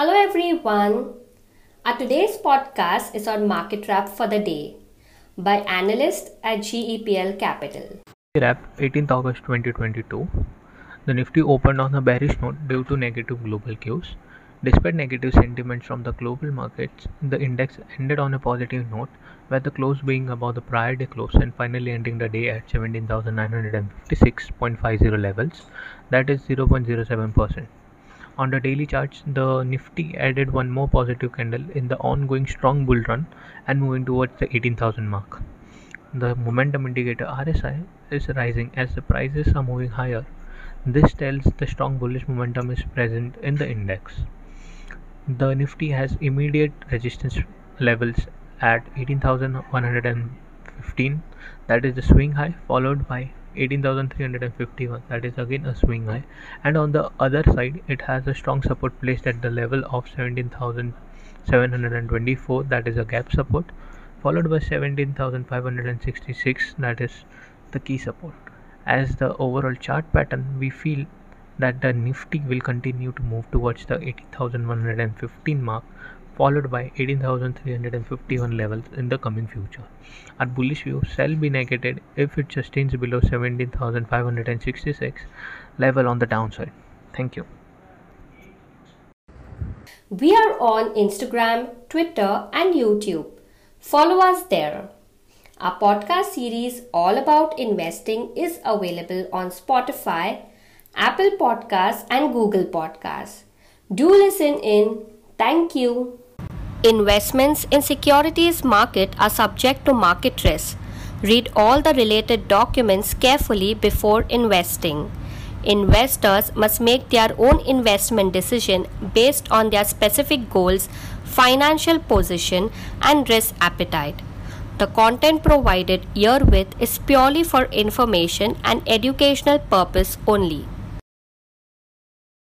Hello everyone. Our today's podcast is on market wrap for the day by analyst at GEPL Capital. Wrap 18th August 2022. The Nifty opened on a bearish note due to negative global cues. Despite negative sentiments from the global markets, the index ended on a positive note, with the close being above the prior day close and finally ending the day at 17,956.50 levels, that is 0.07%. On the daily charts, the Nifty added one more positive candle in the ongoing strong bull run and moving towards the 18,000 mark. The momentum indicator RSI is rising as the prices are moving higher. This tells the strong bullish momentum is present in the index. The Nifty has immediate resistance levels at 18,115 that is the swing high followed by 18351 that is again a swing high. And on the other side it has a strong support placed at the level of 17724 that is a gap support followed by 17566 that is the key support. As the overall chart pattern we feel that the nifty will continue to move towards the 18115 mark followed by 18,351 levels in the coming future. Our bullish view shall be negated if it sustains below 17,566 level on the downside. Thank you. We are on Instagram, Twitter, and YouTube. Follow us there. Our podcast series all about investing is available on Spotify, Apple Podcasts, and Google Podcasts. Do listen in. Thank you. Investments in securities market are subject to market risk. Read all the related documents carefully before investing. Investors must make their own investment decision based on their specific goals, financial position, and risk appetite. The content provided herewith is purely for information and educational purpose only.